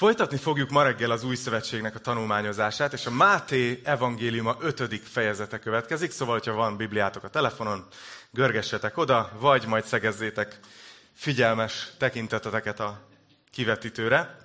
Folytatni fogjuk ma reggel az új szövetségnek a tanulmányozását, és a Máté evangéliuma ötödik fejezete következik, szóval, hogyha van Bibliátok a telefonon, görgessetek oda, vagy majd szegezzétek figyelmes tekinteteteket a kivetítőre.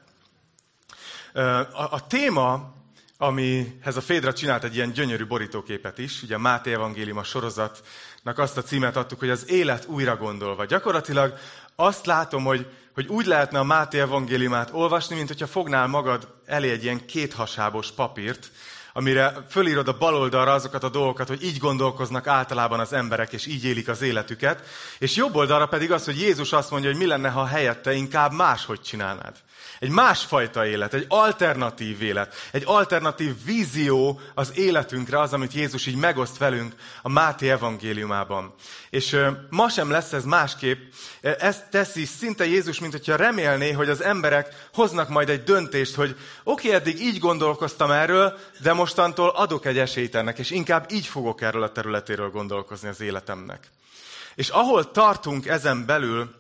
A, a téma, amihez a Fédra csinált egy ilyen gyönyörű borítóképet is, ugye a Máté evangéliuma sorozatnak azt a címet adtuk, hogy az élet újra gondolva. Gyakorlatilag azt látom, hogy, hogy úgy lehetne a Máté evangéliumát olvasni, mint hogyha fognál magad elé egy ilyen kéthasábos papírt, amire fölírod a bal oldalra azokat a dolgokat, hogy így gondolkoznak általában az emberek, és így élik az életüket, és jobb oldalra pedig az, hogy Jézus azt mondja, hogy mi lenne, ha helyette inkább máshogy csinálnád. Egy másfajta élet, egy alternatív élet, egy alternatív vízió az életünkre, az, amit Jézus így megoszt velünk a Máté evangéliumában. És ma sem lesz ez másképp. Ezt teszi szinte Jézus, mint hogyha remélné, hogy az emberek hoznak majd egy döntést, hogy oké, okay, eddig így gondolkoztam erről, de mostantól adok egy esélyt ennek, és inkább így fogok erről a területéről gondolkozni az életemnek. És ahol tartunk ezen belül,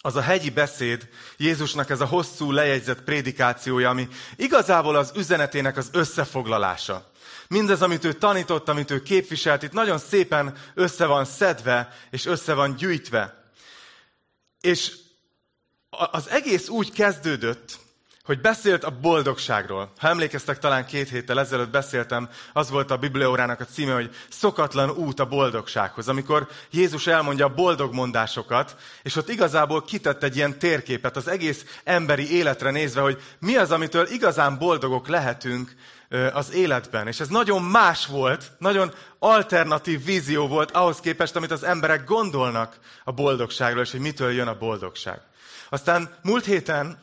az a hegyi beszéd, Jézusnak ez a hosszú lejegyzett prédikációja, ami igazából az üzenetének az összefoglalása. Mindez, amit ő tanított, amit ő képviselt, itt nagyon szépen össze van szedve, és össze van gyűjtve. És az egész úgy kezdődött, hogy beszélt a boldogságról. Ha emlékeztek, talán két héttel ezelőtt beszéltem, az volt a Bibliórának a címe, hogy szokatlan út a boldogsághoz. Amikor Jézus elmondja a boldog mondásokat, és ott igazából kitett egy ilyen térképet az egész emberi életre nézve, hogy mi az, amitől igazán boldogok lehetünk az életben. És ez nagyon más volt, nagyon alternatív vízió volt ahhoz képest, amit az emberek gondolnak a boldogságról, és hogy mitől jön a boldogság. Aztán múlt héten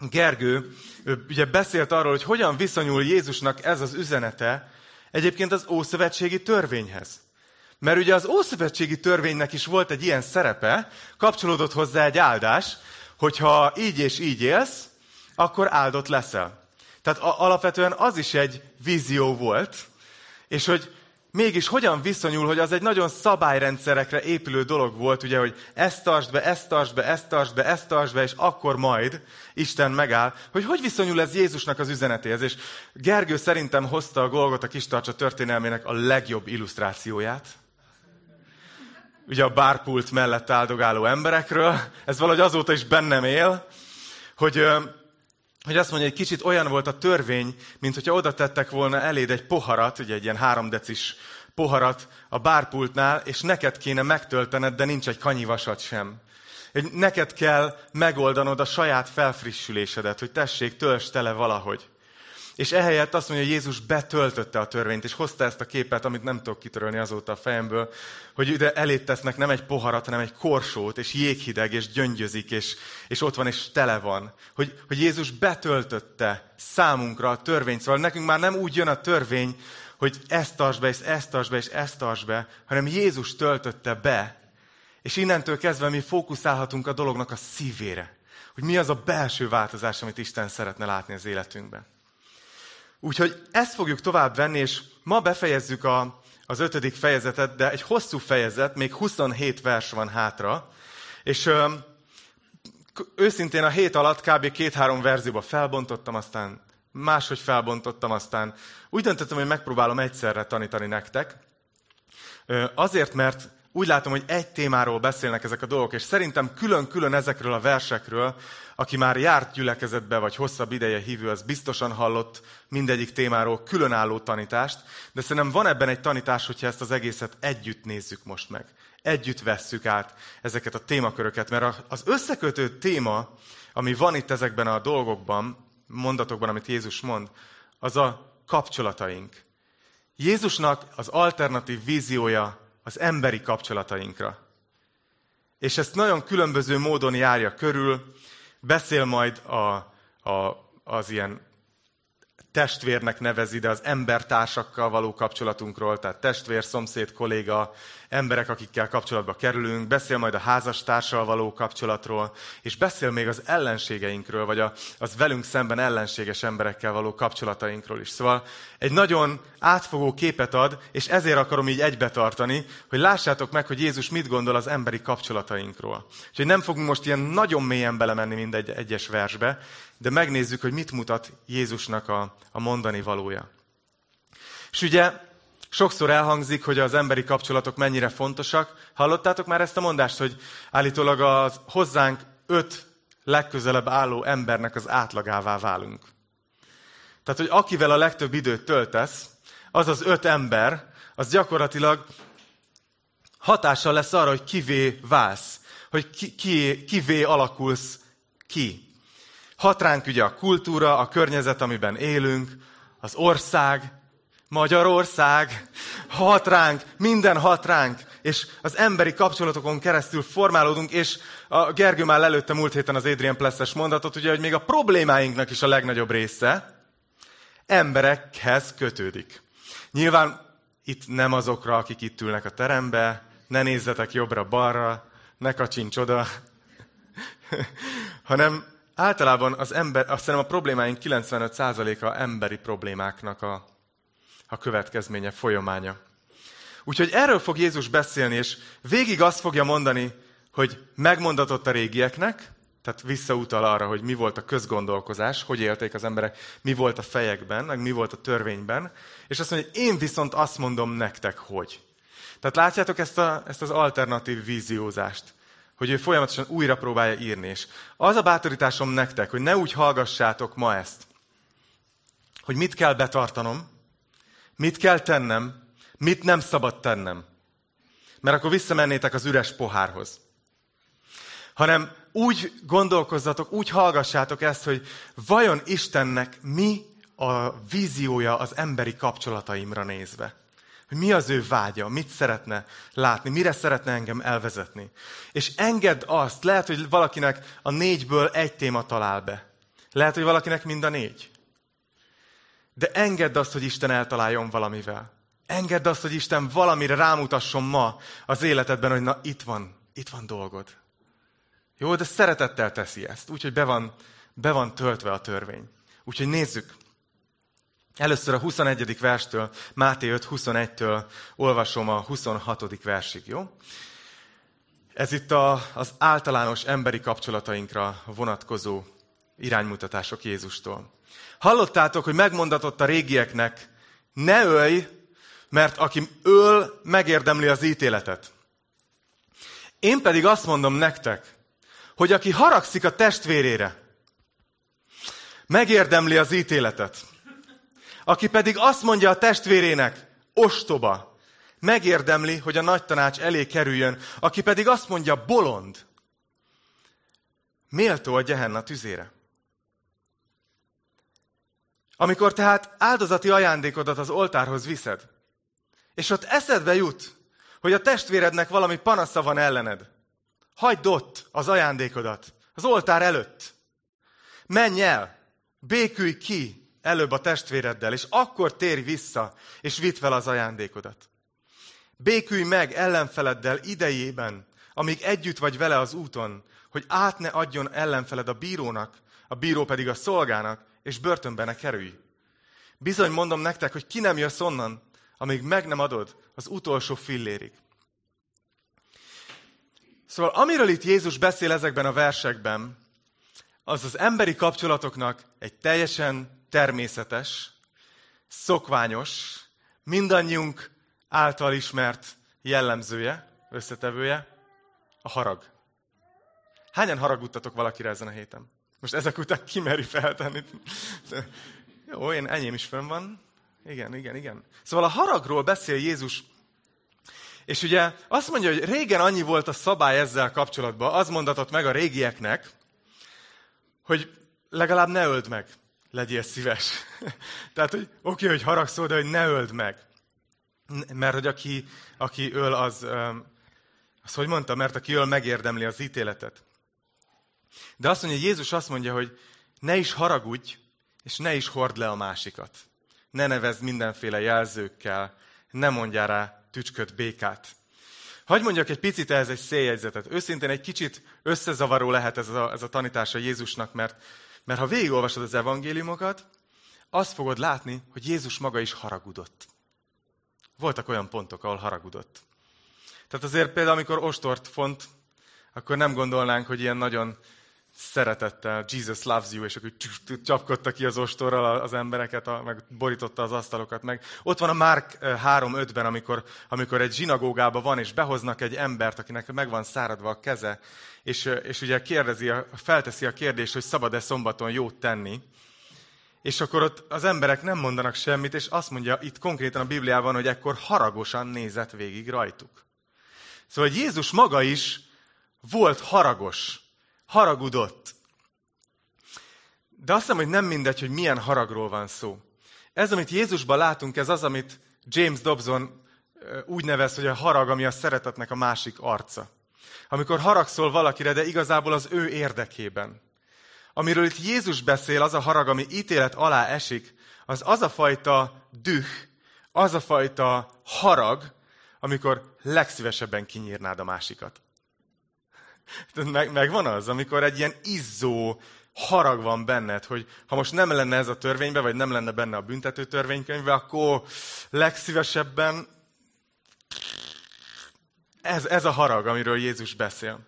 Gergő ugye beszélt arról, hogy hogyan viszonyul Jézusnak ez az üzenete egyébként az Ószövetségi törvényhez. Mert ugye az Ószövetségi törvénynek is volt egy ilyen szerepe, kapcsolódott hozzá egy áldás, hogyha így és így élsz, akkor áldott leszel. Tehát alapvetően az is egy vízió volt, és hogy mégis hogyan viszonyul, hogy az egy nagyon szabályrendszerekre épülő dolog volt, ugye, hogy ezt tartsd be, ezt tartsd be, ezt tartsd be, ezt tartsd be, és akkor majd Isten megáll, hogy hogy viszonyul ez Jézusnak az üzenetéhez. És Gergő szerintem hozta a Golgot a kistarcsa történelmének a legjobb illusztrációját. Ugye a bárpult mellett áldogáló emberekről. Ez valahogy azóta is bennem él, hogy hogy azt mondja, egy kicsit olyan volt a törvény, mint hogyha oda tettek volna eléd egy poharat, ugye egy ilyen három decis poharat a bárpultnál, és neked kéne megtöltened, de nincs egy kanyivasat sem. Hogy neked kell megoldanod a saját felfrissülésedet, hogy tessék, töltsd tele valahogy. És ehelyett azt mondja, hogy Jézus betöltötte a törvényt, és hozta ezt a képet, amit nem tudok kitörölni azóta a fejemből, hogy ide elét tesznek nem egy poharat, hanem egy korsót, és jéghideg, és gyöngyözik, és, és ott van, és tele van. Hogy, hogy Jézus betöltötte számunkra a törvényt. Szóval nekünk már nem úgy jön a törvény, hogy ezt tartsd be, és ezt tartsd be, és ezt tartsd be, hanem Jézus töltötte be. És innentől kezdve mi fókuszálhatunk a dolognak a szívére. Hogy mi az a belső változás, amit Isten szeretne látni az életünkben. Úgyhogy ezt fogjuk tovább venni, és ma befejezzük a, az ötödik fejezetet, de egy hosszú fejezet, még 27 vers van hátra, és ö, őszintén a hét alatt kb. két-három verzióba felbontottam, aztán máshogy felbontottam, aztán úgy döntöttem, hogy megpróbálom egyszerre tanítani nektek. Ö, azért, mert úgy látom, hogy egy témáról beszélnek ezek a dolgok, és szerintem külön-külön ezekről a versekről, aki már járt gyülekezetbe, vagy hosszabb ideje hívő, az biztosan hallott mindegyik témáról különálló tanítást, de szerintem van ebben egy tanítás, hogyha ezt az egészet együtt nézzük most meg. Együtt vesszük át ezeket a témaköröket, mert az összekötő téma, ami van itt ezekben a dolgokban, mondatokban, amit Jézus mond, az a kapcsolataink. Jézusnak az alternatív víziója az emberi kapcsolatainkra. És ezt nagyon különböző módon járja körül, beszél majd a, a, az ilyen testvérnek nevezi, de az embertársakkal való kapcsolatunkról, tehát testvér, szomszéd, kolléga, emberek, akikkel kapcsolatba kerülünk, beszél majd a házastársal való kapcsolatról, és beszél még az ellenségeinkről, vagy a, az velünk szemben ellenséges emberekkel való kapcsolatainkról is. Szóval egy nagyon átfogó képet ad, és ezért akarom így egybetartani, hogy lássátok meg, hogy Jézus mit gondol az emberi kapcsolatainkról. Úgyhogy nem fogunk most ilyen nagyon mélyen belemenni mindegy egyes versbe, de megnézzük, hogy mit mutat Jézusnak a, a mondani valója. És ugye sokszor elhangzik, hogy az emberi kapcsolatok mennyire fontosak. Hallottátok már ezt a mondást, hogy állítólag az hozzánk öt legközelebb álló embernek az átlagává válunk. Tehát, hogy akivel a legtöbb időt töltesz, az az öt ember, az gyakorlatilag hatással lesz arra, hogy kivé válsz, hogy ki, ki, kivé alakulsz ki. Hat ránk ugye a kultúra, a környezet, amiben élünk, az ország, Magyarország, hat ránk, minden hat ránk, és az emberi kapcsolatokon keresztül formálódunk, és a Gergő már lelőtte múlt héten az Adrian Plesses mondatot, ugye, hogy még a problémáinknak is a legnagyobb része emberekhez kötődik. Nyilván itt nem azokra, akik itt ülnek a terembe, ne nézzetek jobbra-balra, ne kacsincs oda, hanem általában az ember, azt hiszem a problémáink 95%-a emberi problémáknak a, a következménye, folyamánya. Úgyhogy erről fog Jézus beszélni, és végig azt fogja mondani, hogy megmondatott a régieknek, tehát visszautal arra, hogy mi volt a közgondolkozás, hogy élték az emberek, mi volt a fejekben, meg mi volt a törvényben, és azt mondja, hogy én viszont azt mondom nektek, hogy. Tehát látjátok ezt, a, ezt az alternatív víziózást, hogy ő folyamatosan újra próbálja írni. És az a bátorításom nektek, hogy ne úgy hallgassátok ma ezt, hogy mit kell betartanom, mit kell tennem, mit nem szabad tennem. Mert akkor visszamennétek az üres pohárhoz. Hanem úgy gondolkozzatok, úgy hallgassátok ezt, hogy vajon Istennek mi a víziója az emberi kapcsolataimra nézve. Hogy mi az ő vágya, mit szeretne látni, mire szeretne engem elvezetni. És engedd azt, lehet, hogy valakinek a négyből egy téma talál be. Lehet, hogy valakinek mind a négy. De engedd azt, hogy Isten eltaláljon valamivel. Engedd azt, hogy Isten valamire rámutasson ma az életedben, hogy na itt van, itt van dolgod. Jó, de szeretettel teszi ezt, úgyhogy be van, be van töltve a törvény. Úgyhogy nézzük. Először a 21. verstől, Máté 5.21-től olvasom a 26. versig, jó? Ez itt a, az általános emberi kapcsolatainkra vonatkozó iránymutatások Jézustól. Hallottátok, hogy megmondatott a régieknek, ne ölj, mert aki öl, megérdemli az ítéletet. Én pedig azt mondom nektek, hogy aki haragszik a testvérére, megérdemli az ítéletet. Aki pedig azt mondja a testvérének, ostoba, megérdemli, hogy a nagy tanács elé kerüljön. Aki pedig azt mondja, bolond, méltó a gyehenna tüzére. Amikor tehát áldozati ajándékodat az oltárhoz viszed, és ott eszedbe jut, hogy a testvérednek valami panasza van ellened, hagyd ott az ajándékodat, az oltár előtt. Menj el, békülj ki előbb a testvéreddel, és akkor térj vissza, és vidd fel az ajándékodat. Békülj meg ellenfeleddel idejében, amíg együtt vagy vele az úton, hogy át ne adjon ellenfeled a bírónak, a bíró pedig a szolgának, és börtönbe ne kerülj. Bizony mondom nektek, hogy ki nem jössz onnan, amíg meg nem adod az utolsó fillérig. Szóval amiről itt Jézus beszél ezekben a versekben, az az emberi kapcsolatoknak egy teljesen természetes, szokványos, mindannyiunk által ismert jellemzője, összetevője, a harag. Hányan haragudtatok valakire ezen a héten? Most ezek után kimeri feltenni. Jó, én enyém is fönn van. Igen, igen, igen. Szóval a haragról beszél Jézus és ugye azt mondja, hogy régen annyi volt a szabály ezzel kapcsolatban, az mondatott meg a régieknek, hogy legalább ne öld meg, legyél szíves. Tehát, hogy oké, hogy haragszol, de hogy ne öld meg. Mert hogy aki, aki öl, az, az hogy mondta, mert aki öl, megérdemli az ítéletet. De azt mondja, Jézus azt mondja, hogy ne is haragudj, és ne is hord le a másikat. Ne nevezd mindenféle jelzőkkel, ne mondjál rá tücsköt, békát. Hagy mondjak egy picit ehhez egy széljegyzetet. Őszintén egy kicsit összezavaró lehet ez a, ez a tanítása Jézusnak, mert, mert ha végigolvasod az evangéliumokat, azt fogod látni, hogy Jézus maga is haragudott. Voltak olyan pontok, ahol haragudott. Tehát azért például, amikor ostort font, akkor nem gondolnánk, hogy ilyen nagyon szeretettel, Jesus loves you, és akkor csapkodta ki az ostorral az embereket, meg borította az asztalokat meg. Ott van a Márk 3.5-ben, amikor, amikor egy zsinagógában van, és behoznak egy embert, akinek meg van száradva a keze, és, és ugye kérdezi, felteszi a kérdést, hogy szabad-e szombaton jót tenni. És akkor ott az emberek nem mondanak semmit, és azt mondja itt konkrétan a Bibliában, hogy ekkor haragosan nézett végig rajtuk. Szóval Jézus maga is volt haragos, haragudott. De azt hiszem, hogy nem mindegy, hogy milyen haragról van szó. Ez, amit Jézusban látunk, ez az, amit James Dobson úgy nevez, hogy a harag, ami a szeretetnek a másik arca. Amikor haragszol valakire, de igazából az ő érdekében. Amiről itt Jézus beszél, az a harag, ami ítélet alá esik, az az a fajta düh, az a fajta harag, amikor legszívesebben kinyírnád a másikat. Meg, megvan az, amikor egy ilyen izzó harag van benned, hogy ha most nem lenne ez a törvénybe, vagy nem lenne benne a büntető törvénykönyvbe, akkor legszívesebben ez, ez a harag, amiről Jézus beszél.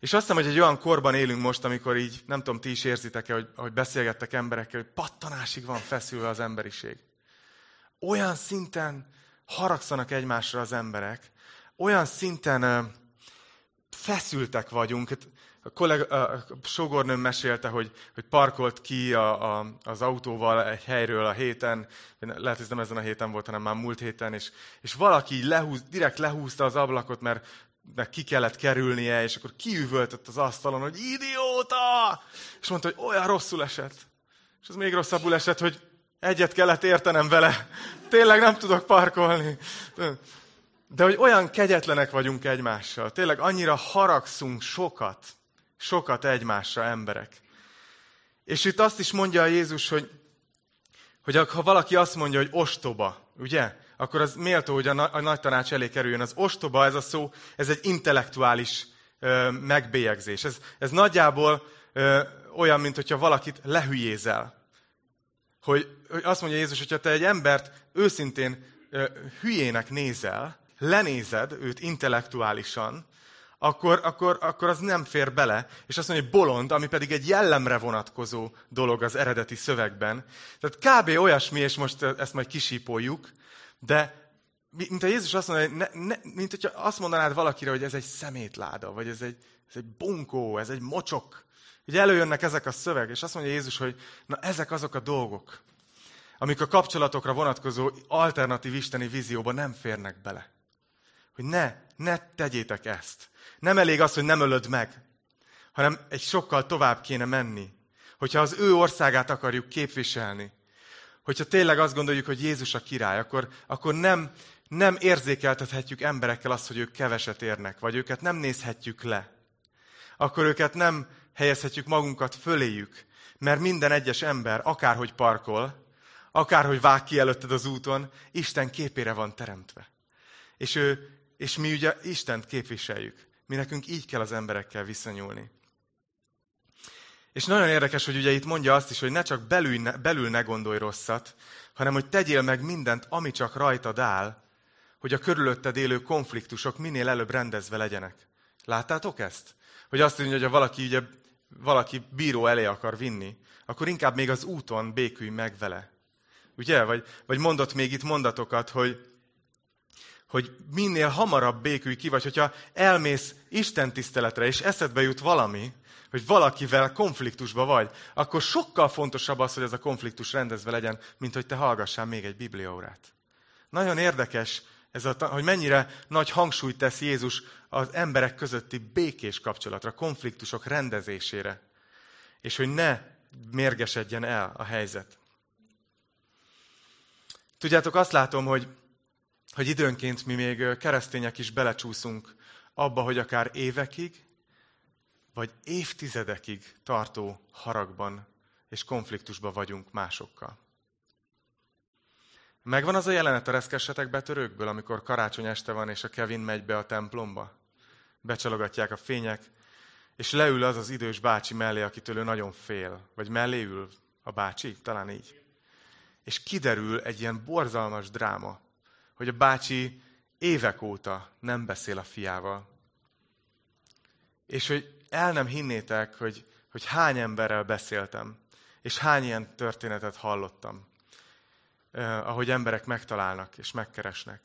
És azt hiszem, hogy egy olyan korban élünk most, amikor így, nem tudom, ti is érzitek-e, hogy, hogy beszélgettek emberekkel, hogy pattanásig van feszülve az emberiség. Olyan szinten haragszanak egymásra az emberek, olyan szinten feszültek vagyunk. A, kollega, a sogornőm mesélte, hogy, hogy parkolt ki a, a, az autóval egy helyről a héten, lehet, hogy nem ezen a héten volt, hanem már múlt héten, és, és valaki lehúz, direkt lehúzta az ablakot, mert, mert ki kellett kerülnie, és akkor kiüvöltött az asztalon, hogy idióta! És mondta, hogy olyan rosszul esett. És az még rosszabbul esett, hogy egyet kellett értenem vele. Tényleg nem tudok parkolni. De hogy olyan kegyetlenek vagyunk egymással, tényleg annyira haragszunk sokat, sokat egymásra emberek. És itt azt is mondja a Jézus, hogy, hogy ha valaki azt mondja, hogy ostoba, ugye? Akkor az méltó, hogy a, na- a nagy tanács elé kerüljön. Az ostoba, ez a szó, ez egy intellektuális ö, megbélyegzés. Ez, ez nagyjából ö, olyan, mint hogyha valakit lehülyézel. Hogy, hogy azt mondja Jézus, hogyha te egy embert őszintén ö, hülyének nézel, lenézed őt intellektuálisan, akkor, akkor, akkor az nem fér bele. És azt mondja, hogy bolond, ami pedig egy jellemre vonatkozó dolog az eredeti szövegben. Tehát kb. olyasmi, és most ezt majd kisípoljuk, de mint a Jézus azt mondja, ne, ne, mint hogyha azt mondanád valakire, hogy ez egy szemétláda, vagy ez egy, ez egy bunkó, ez egy mocsok. Ugye előjönnek ezek a szöveg, és azt mondja Jézus, hogy na ezek azok a dolgok, amik a kapcsolatokra vonatkozó alternatív isteni vízióba nem férnek bele hogy ne, ne tegyétek ezt. Nem elég az, hogy nem ölöd meg, hanem egy sokkal tovább kéne menni. Hogyha az ő országát akarjuk képviselni, hogyha tényleg azt gondoljuk, hogy Jézus a király, akkor, akkor nem, nem érzékeltethetjük emberekkel azt, hogy ők keveset érnek, vagy őket nem nézhetjük le. Akkor őket nem helyezhetjük magunkat föléjük, mert minden egyes ember, akárhogy parkol, akárhogy vág ki előtted az úton, Isten képére van teremtve. És ő és mi ugye Istent képviseljük. Mi nekünk így kell az emberekkel viszonyulni. És nagyon érdekes, hogy ugye itt mondja azt is, hogy ne csak belül ne, belül ne gondolj rosszat, hanem hogy tegyél meg mindent, ami csak rajtad áll, hogy a körülötted élő konfliktusok minél előbb rendezve legyenek. Láttátok ezt? Hogy azt mondja, hogy ha valaki, ugye, valaki bíró elé akar vinni, akkor inkább még az úton békülj meg vele. Ugye? Vagy, vagy mondott még itt mondatokat, hogy hogy minél hamarabb békülj ki, vagy hogyha elmész Isten tiszteletre, és eszedbe jut valami, hogy valakivel konfliktusba vagy, akkor sokkal fontosabb az, hogy ez a konfliktus rendezve legyen, mint hogy te hallgassál még egy bibliaórát. Nagyon érdekes, ez a, hogy mennyire nagy hangsúlyt tesz Jézus az emberek közötti békés kapcsolatra, konfliktusok rendezésére, és hogy ne mérgesedjen el a helyzet. Tudjátok, azt látom, hogy hogy időnként mi még keresztények is belecsúszunk abba, hogy akár évekig, vagy évtizedekig tartó haragban és konfliktusban vagyunk másokkal. Megvan az a jelenet a reszkessetek betörőkből, amikor karácsony este van, és a Kevin megy be a templomba. Becsalogatják a fények, és leül az az idős bácsi mellé, akitől ő nagyon fél. Vagy mellé ül a bácsi, talán így. És kiderül egy ilyen borzalmas dráma, hogy a bácsi évek óta nem beszél a fiával. És hogy el nem hinnétek, hogy, hogy hány emberrel beszéltem, és hány ilyen történetet hallottam, eh, ahogy emberek megtalálnak és megkeresnek.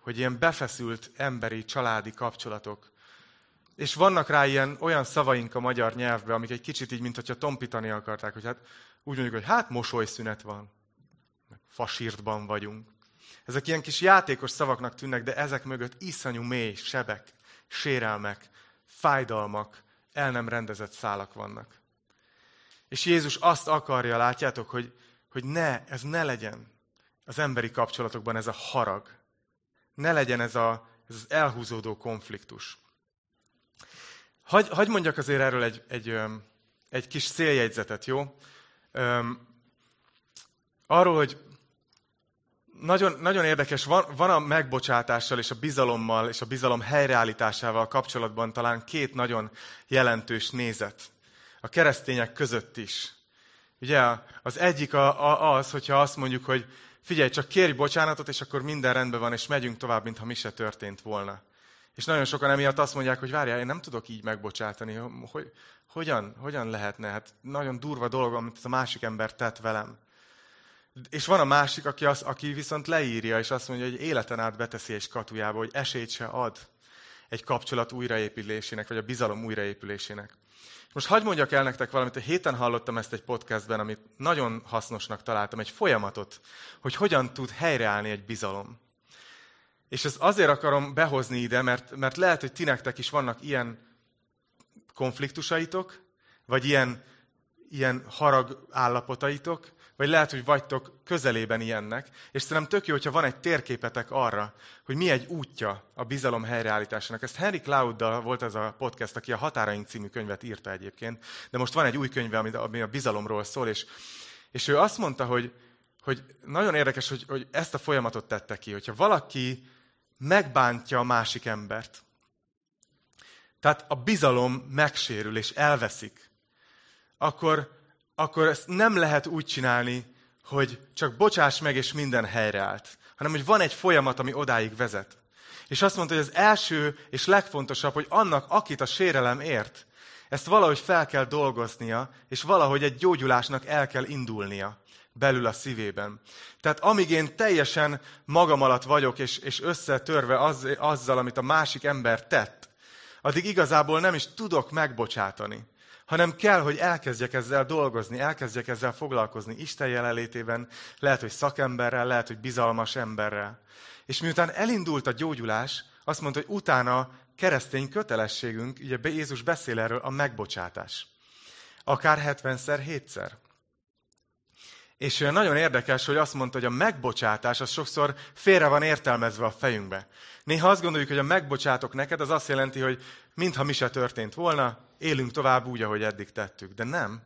Hogy ilyen befeszült emberi, családi kapcsolatok. És vannak rá ilyen olyan szavaink a magyar nyelvben, amik egy kicsit így, mint hogyha tompítani akarták, hogy hát úgy mondjuk, hogy hát mosolyszünet van, fasírtban vagyunk. Ezek ilyen kis játékos szavaknak tűnnek, de ezek mögött iszonyú mély sebek, sérelmek, fájdalmak, el nem rendezett szálak vannak. És Jézus azt akarja, látjátok, hogy, hogy ne, ez ne legyen az emberi kapcsolatokban ez a harag. Ne legyen ez, a, ez az elhúzódó konfliktus. Hagy, hagy mondjak azért erről egy, egy, egy kis széljegyzetet, jó? Arról, hogy nagyon, nagyon érdekes, van, van a megbocsátással és a bizalommal és a bizalom helyreállításával kapcsolatban talán két nagyon jelentős nézet. A keresztények között is. Ugye az egyik a, a, az, hogyha azt mondjuk, hogy figyelj, csak kérj bocsánatot, és akkor minden rendben van, és megyünk tovább, mintha mi se történt volna. És nagyon sokan emiatt azt mondják, hogy várjál, én nem tudok így megbocsátani. Hogy, hogyan, hogyan lehetne? Hát nagyon durva dolog, amit a másik ember tett velem. És van a másik, aki, az, aki viszont leírja, és azt mondja, hogy életen át beteszi egy katujába, hogy esélyt se ad egy kapcsolat újraépülésének, vagy a bizalom újraépülésének. Most hagyd mondjak el nektek valamit, a héten hallottam ezt egy podcastben, amit nagyon hasznosnak találtam, egy folyamatot, hogy hogyan tud helyreállni egy bizalom. És ezt azért akarom behozni ide, mert, mert lehet, hogy ti nektek is vannak ilyen konfliktusaitok, vagy ilyen, ilyen harag állapotaitok, vagy lehet, hogy vagytok közelében ilyennek, és szerintem tök jó, hogyha van egy térképetek arra, hogy mi egy útja a bizalom helyreállításának. Ezt Henry Clouddal volt ez a podcast, aki a Határaink című könyvet írta egyébként, de most van egy új könyve, ami a bizalomról szól, és, és ő azt mondta, hogy, hogy nagyon érdekes, hogy, hogy ezt a folyamatot tette ki, hogyha valaki megbántja a másik embert, tehát a bizalom megsérül és elveszik, akkor akkor ezt nem lehet úgy csinálni, hogy csak bocsáss meg, és minden helyreállt, hanem hogy van egy folyamat, ami odáig vezet. És azt mondta, hogy az első és legfontosabb, hogy annak, akit a sérelem ért, ezt valahogy fel kell dolgoznia, és valahogy egy gyógyulásnak el kell indulnia belül a szívében. Tehát amíg én teljesen magam alatt vagyok, és, és összetörve az, azzal, amit a másik ember tett, addig igazából nem is tudok megbocsátani hanem kell, hogy elkezdjek ezzel dolgozni, elkezdjek ezzel foglalkozni Isten jelenlétében, lehet, hogy szakemberrel, lehet, hogy bizalmas emberrel. És miután elindult a gyógyulás, azt mondta, hogy utána keresztény kötelességünk, ugye Jézus beszél erről, a megbocsátás. Akár 70-szer, 7-szer. És nagyon érdekes, hogy azt mondta, hogy a megbocsátás az sokszor félre van értelmezve a fejünkbe. Néha azt gondoljuk, hogy a megbocsátok neked, az azt jelenti, hogy mintha mi se történt volna, élünk tovább úgy, ahogy eddig tettük. De nem.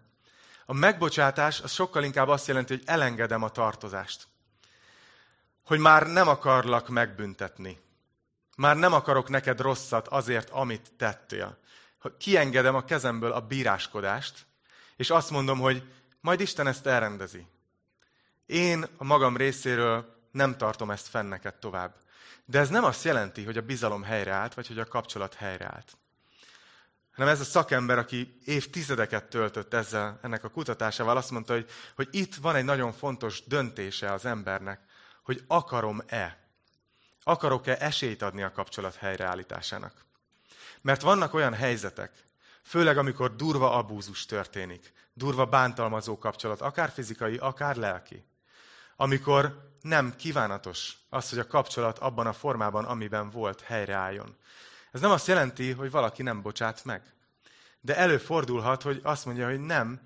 A megbocsátás az sokkal inkább azt jelenti, hogy elengedem a tartozást. Hogy már nem akarlak megbüntetni. Már nem akarok neked rosszat azért, amit tettél. Kiengedem a kezemből a bíráskodást, és azt mondom, hogy majd Isten ezt elrendezi. Én a magam részéről nem tartom ezt fenn neked tovább. De ez nem azt jelenti, hogy a bizalom helyreállt, vagy hogy a kapcsolat helyreállt. Hanem ez a szakember, aki évtizedeket töltött ezzel, ennek a kutatásával, azt mondta, hogy, hogy itt van egy nagyon fontos döntése az embernek, hogy akarom-e, akarok-e esélyt adni a kapcsolat helyreállításának. Mert vannak olyan helyzetek, főleg amikor durva abúzus történik, durva bántalmazó kapcsolat, akár fizikai, akár lelki, amikor nem kívánatos az, hogy a kapcsolat abban a formában, amiben volt, helyreálljon. Ez nem azt jelenti, hogy valaki nem bocsát meg. De előfordulhat, hogy azt mondja, hogy nem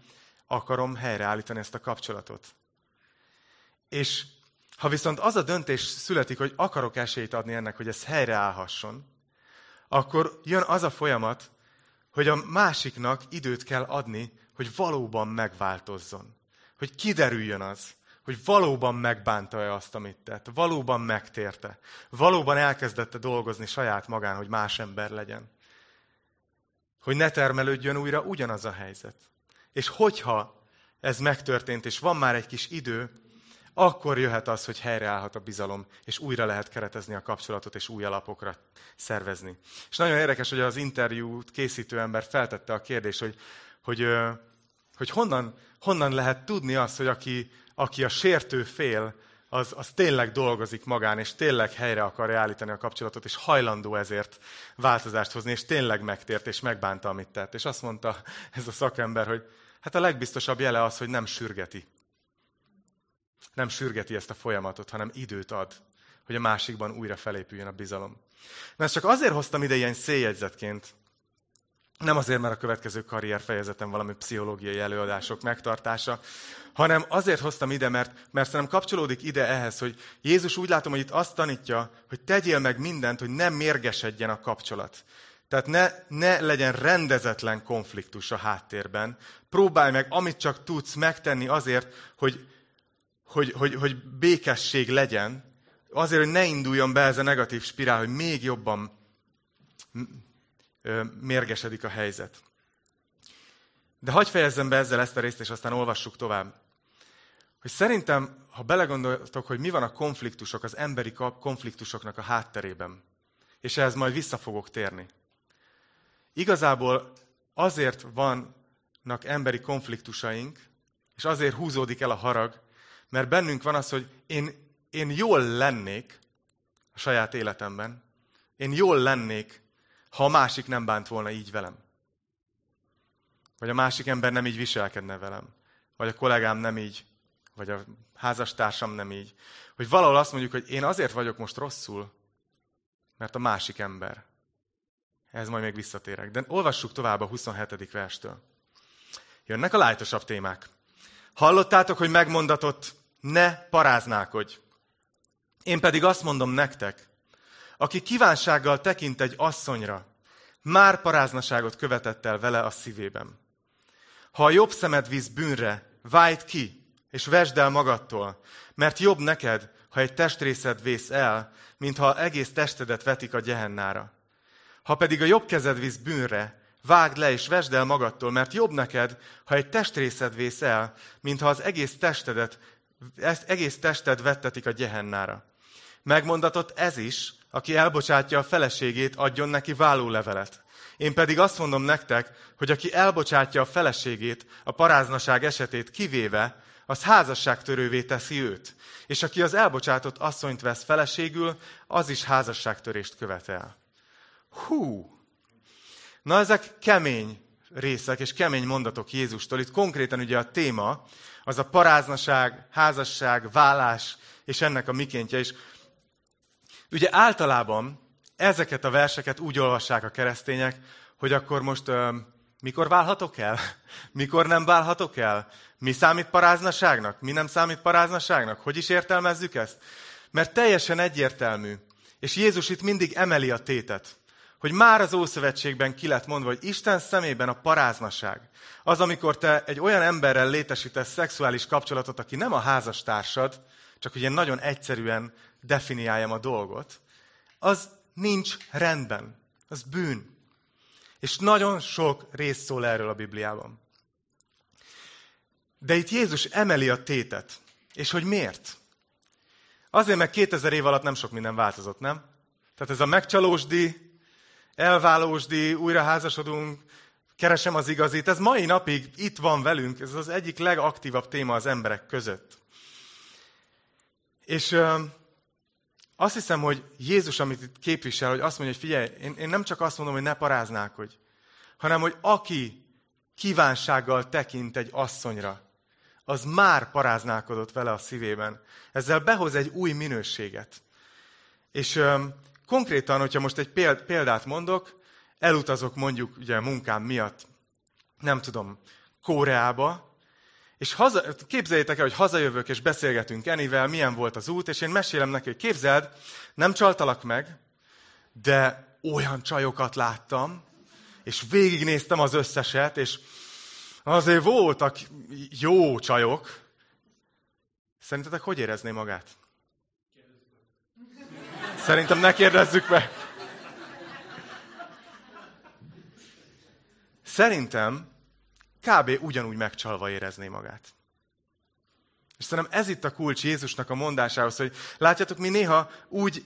akarom helyreállítani ezt a kapcsolatot. És ha viszont az a döntés születik, hogy akarok esélyt adni ennek, hogy ez helyreállhasson, akkor jön az a folyamat, hogy a másiknak időt kell adni, hogy valóban megváltozzon. Hogy kiderüljön az, hogy valóban megbánta-e azt, amit tett, valóban megtérte, valóban elkezdette dolgozni saját magán, hogy más ember legyen. Hogy ne termelődjön újra ugyanaz a helyzet. És hogyha ez megtörtént, és van már egy kis idő, akkor jöhet az, hogy helyreállhat a bizalom, és újra lehet keretezni a kapcsolatot, és új alapokra szervezni. És nagyon érdekes, hogy az interjút készítő ember feltette a kérdést, hogy, hogy, hogy honnan, honnan lehet tudni azt, hogy aki, aki a sértő fél, az, az tényleg dolgozik magán, és tényleg helyre akarja állítani a kapcsolatot, és hajlandó ezért változást hozni, és tényleg megtért, és megbánta, amit tett. És azt mondta ez a szakember, hogy hát a legbiztosabb jele az, hogy nem sürgeti. Nem sürgeti ezt a folyamatot, hanem időt ad, hogy a másikban újra felépüljön a bizalom. Na ezt csak azért hoztam ide ilyen széljegyzetként, nem azért, mert a következő karrier fejezetem valami pszichológiai előadások megtartása, hanem azért hoztam ide, mert, mert szerintem kapcsolódik ide ehhez, hogy Jézus úgy látom, hogy itt azt tanítja, hogy tegyél meg mindent, hogy nem mérgesedjen a kapcsolat. Tehát ne, ne legyen rendezetlen konfliktus a háttérben. Próbálj meg, amit csak tudsz megtenni azért, hogy, hogy, hogy, hogy békesség legyen, azért, hogy ne induljon be ez a negatív spirál, hogy még jobban mérgesedik a helyzet. De hagyj fejezzem be ezzel ezt a részt, és aztán olvassuk tovább. Hogy szerintem, ha belegondoltok, hogy mi van a konfliktusok, az emberi konfliktusoknak a hátterében, és ehhez majd vissza fogok térni. Igazából azért vannak emberi konfliktusaink, és azért húzódik el a harag, mert bennünk van az, hogy én, én jól lennék a saját életemben, én jól lennék, ha a másik nem bánt volna így velem. Vagy a másik ember nem így viselkedne velem. Vagy a kollégám nem így. Vagy a házastársam nem így. Hogy valahol azt mondjuk, hogy én azért vagyok most rosszul, mert a másik ember. Ez majd még visszatérek. De olvassuk tovább a 27. verstől. Jönnek a lájtosabb témák. Hallottátok, hogy megmondatott, ne paráználkodj. Én pedig azt mondom nektek, aki kívánsággal tekint egy asszonyra, már paráznaságot követett el vele a szívében. Ha a jobb szemed visz bűnre, vájt ki, és vesd el magadtól, mert jobb neked, ha egy testrészed vész el, mint ha egész testedet vetik a gyehennára. Ha pedig a jobb kezed visz bűnre, vágd le és vesd el magadtól, mert jobb neked, ha egy testrészed vész el, mint ha az egész testedet, egész tested vettetik a gyehennára. Megmondatott ez is, aki elbocsátja a feleségét, adjon neki vállólevelet. Én pedig azt mondom nektek, hogy aki elbocsátja a feleségét, a paráznaság esetét kivéve, az házasságtörővé teszi őt. És aki az elbocsátott asszonyt vesz feleségül, az is házasságtörést követel. Hú! Na ezek kemény részek és kemény mondatok Jézustól. Itt konkrétan ugye a téma az a paráznaság, házasság, vállás és ennek a mikéntje. És Ugye általában ezeket a verseket úgy olvassák a keresztények, hogy akkor most ö, mikor válhatok el? Mikor nem válhatok el? Mi számít paráznaságnak? Mi nem számít paráznaságnak? Hogy is értelmezzük ezt? Mert teljesen egyértelmű. És Jézus itt mindig emeli a tétet, hogy már az Ószövetségben ki lett mondva, hogy Isten szemében a paráznaság az, amikor te egy olyan emberrel létesítesz szexuális kapcsolatot, aki nem a házastársad, csak ugye nagyon egyszerűen definiáljam a dolgot, az nincs rendben. Az bűn. És nagyon sok rész szól erről a Bibliában. De itt Jézus emeli a tétet. És hogy miért? Azért, mert 2000 év alatt nem sok minden változott, nem? Tehát ez a megcsalósdi, elválósdi, újra házasodunk, keresem az igazit, ez mai napig itt van velünk, ez az egyik legaktívabb téma az emberek között. És azt hiszem, hogy Jézus, amit itt képvisel, hogy azt mondja, hogy figyelj, én, én nem csak azt mondom, hogy ne paráználkodj, hanem, hogy aki kívánsággal tekint egy asszonyra, az már paráználkodott vele a szívében. Ezzel behoz egy új minőséget. És öm, konkrétan, hogyha most egy példát mondok, elutazok mondjuk ugye a munkám miatt, nem tudom, Koreába, és haza, képzeljétek el, hogy hazajövök, és beszélgetünk Enivel, milyen volt az út, és én mesélem neki, hogy képzeld, nem csaltalak meg, de olyan csajokat láttam, és végignéztem az összeset, és azért voltak jó csajok. Szerintetek hogy érezné magát? Szerintem ne kérdezzük meg. Szerintem kb. ugyanúgy megcsalva érezné magát. És szerintem ez itt a kulcs Jézusnak a mondásához, hogy látjátok, mi néha úgy,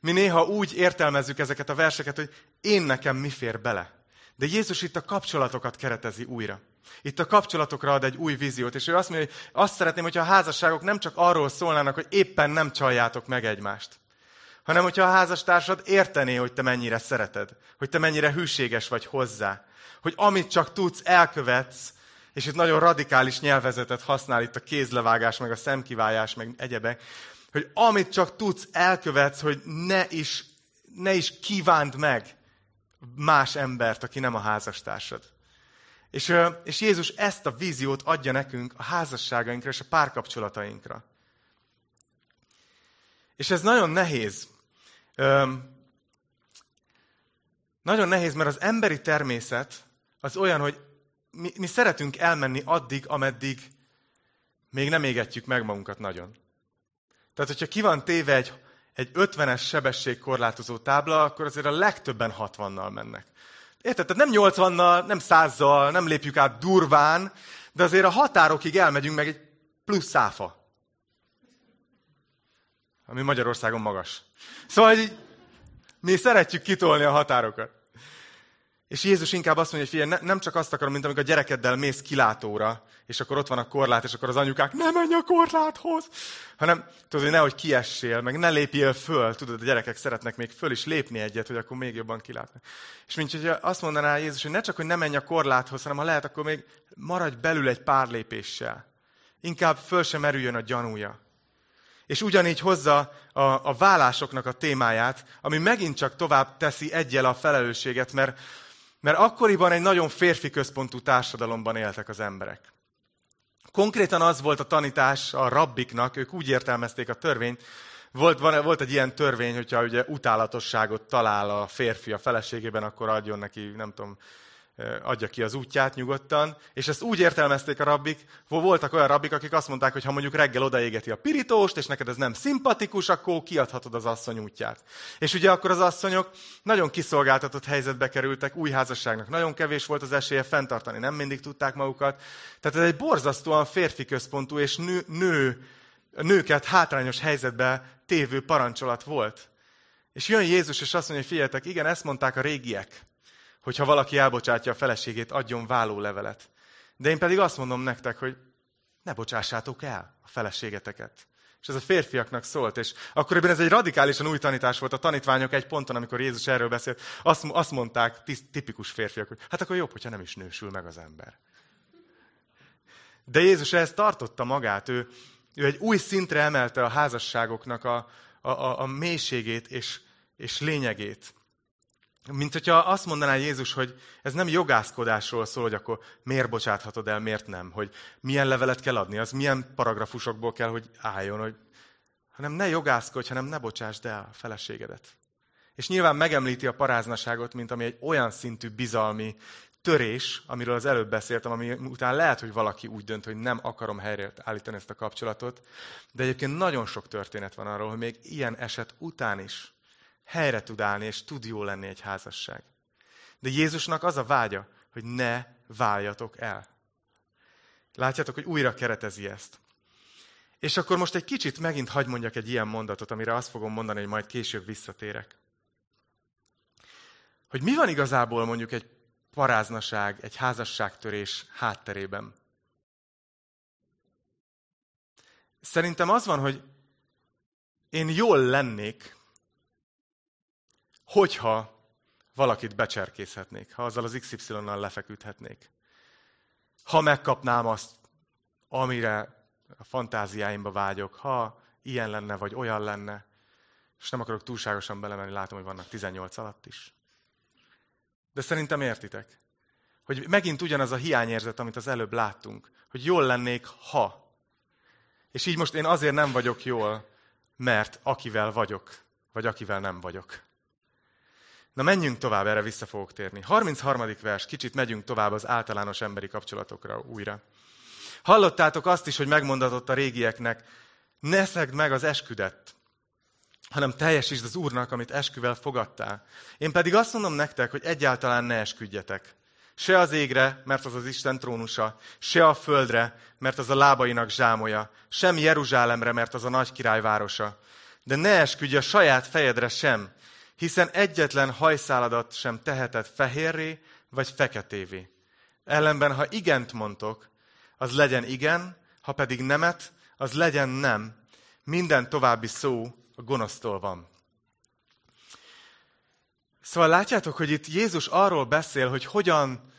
mi néha úgy értelmezzük ezeket a verseket, hogy én nekem mi fér bele. De Jézus itt a kapcsolatokat keretezi újra. Itt a kapcsolatokra ad egy új víziót, és ő azt mondja, hogy azt szeretném, hogyha a házasságok nem csak arról szólnának, hogy éppen nem csaljátok meg egymást, hanem hogyha a házastársad értené, hogy te mennyire szereted, hogy te mennyire hűséges vagy hozzá, hogy amit csak tudsz, elkövetsz, és itt nagyon radikális nyelvezetet használ itt a kézlevágás, meg a szemkivágás, meg egyebek, hogy amit csak tudsz, elkövetsz, hogy ne is, ne is kívánd meg más embert, aki nem a házastársad. És, és Jézus ezt a víziót adja nekünk a házasságainkra és a párkapcsolatainkra. És ez nagyon nehéz. Nagyon nehéz, mert az emberi természet az olyan, hogy mi, mi szeretünk elmenni addig, ameddig még nem égetjük meg magunkat nagyon. Tehát, hogyha ki van téve egy, egy 50-es sebességkorlátozó tábla, akkor azért a legtöbben 60-nal mennek. Érted? Tehát nem 80-nal, nem 100-zal, nem lépjük át durván, de azért a határokig elmegyünk meg egy plusz száfa. Ami Magyarországon magas. Szóval hogy mi szeretjük kitolni a határokat. És Jézus inkább azt mondja, hogy figyelj, nem csak azt akarom, mint amikor a gyerekeddel mész kilátóra, és akkor ott van a korlát, és akkor az anyukák, nem menj a korláthoz, hanem tudod, hogy nehogy kiessél, meg ne lépjél föl, tudod, a gyerekek szeretnek még föl is lépni egyet, hogy akkor még jobban kilátnak. És mint hogy azt mondaná Jézus, hogy ne csak, hogy ne menj a korláthoz, hanem ha lehet, akkor még maradj belül egy pár lépéssel. Inkább föl sem merüljön a gyanúja. És ugyanígy hozza a, a vállásoknak a témáját, ami megint csak tovább teszi egyel a felelősséget, mert mert akkoriban egy nagyon férfi központú társadalomban éltek az emberek. Konkrétan az volt a tanítás a rabbiknak, ők úgy értelmezték a törvényt, volt, van, volt egy ilyen törvény, hogyha ugye utálatosságot talál a férfi a feleségében, akkor adjon neki, nem tudom, adja ki az útját nyugodtan, és ezt úgy értelmezték a rabbik, voltak olyan rabbik, akik azt mondták, hogy ha mondjuk reggel odaégeti a pirítóst, és neked ez nem szimpatikus, akkor kiadhatod az asszony útját. És ugye akkor az asszonyok nagyon kiszolgáltatott helyzetbe kerültek, új házasságnak nagyon kevés volt az esélye, fenntartani nem mindig tudták magukat. Tehát ez egy borzasztóan férfi központú és nő, nő, nőket hátrányos helyzetbe tévő parancsolat volt. És jön Jézus, és azt mondja, hogy figyeljetek, igen, ezt mondták a régiek hogyha valaki elbocsátja a feleségét, adjon vállólevelet. De én pedig azt mondom nektek, hogy ne bocsássátok el a feleségeteket. És ez a férfiaknak szólt, és akkoriban ez egy radikálisan új tanítás volt. A tanítványok egy ponton, amikor Jézus erről beszélt, azt, azt mondták, tipikus férfiak, hogy hát akkor jobb, hogyha nem is nősül meg az ember. De Jézus ehhez tartotta magát, ő, ő egy új szintre emelte a házasságoknak a, a, a, a mélységét és, és lényegét. Mint hogyha azt mondaná Jézus, hogy ez nem jogászkodásról szól, hogy akkor miért bocsáthatod el, miért nem, hogy milyen levelet kell adni, az milyen paragrafusokból kell, hogy álljon, hogy, hanem ne jogászkodj, hanem ne bocsásd el a feleségedet. És nyilván megemlíti a paráznaságot, mint ami egy olyan szintű bizalmi törés, amiről az előbb beszéltem, ami után lehet, hogy valaki úgy dönt, hogy nem akarom helyre állítani ezt a kapcsolatot, de egyébként nagyon sok történet van arról, hogy még ilyen eset után is helyre tud állni, és tud jó lenni egy házasság. De Jézusnak az a vágya, hogy ne váljatok el. Látjátok, hogy újra keretezi ezt. És akkor most egy kicsit megint hagy mondjak egy ilyen mondatot, amire azt fogom mondani, hogy majd később visszatérek. Hogy mi van igazából mondjuk egy paráznaság, egy házasságtörés hátterében? Szerintem az van, hogy én jól lennék, hogyha valakit becserkészhetnék, ha azzal az XY-nal lefeküdhetnék. Ha megkapnám azt, amire a fantáziáimba vágyok, ha ilyen lenne, vagy olyan lenne, és nem akarok túlságosan belemenni, látom, hogy vannak 18 alatt is. De szerintem értitek, hogy megint ugyanaz a hiányérzet, amit az előbb láttunk, hogy jól lennék, ha. És így most én azért nem vagyok jól, mert akivel vagyok, vagy akivel nem vagyok. Na menjünk tovább, erre vissza fogok térni. 33. vers, kicsit megyünk tovább az általános emberi kapcsolatokra újra. Hallottátok azt is, hogy megmondatott a régieknek, ne szegd meg az esküdet, hanem teljesítsd az Úrnak, amit esküvel fogadtál. Én pedig azt mondom nektek, hogy egyáltalán ne esküdjetek, se az égre, mert az az Isten trónusa, se a földre, mert az a lábainak zsámoja, sem Jeruzsálemre, mert az a nagy király városa. De ne esküdj a saját fejedre sem, hiszen egyetlen hajszáladat sem teheted fehérré vagy feketévé. Ellenben, ha igent mondtok, az legyen igen, ha pedig nemet, az legyen nem. Minden további szó a gonosztól van. Szóval látjátok, hogy itt Jézus arról beszél, hogy hogyan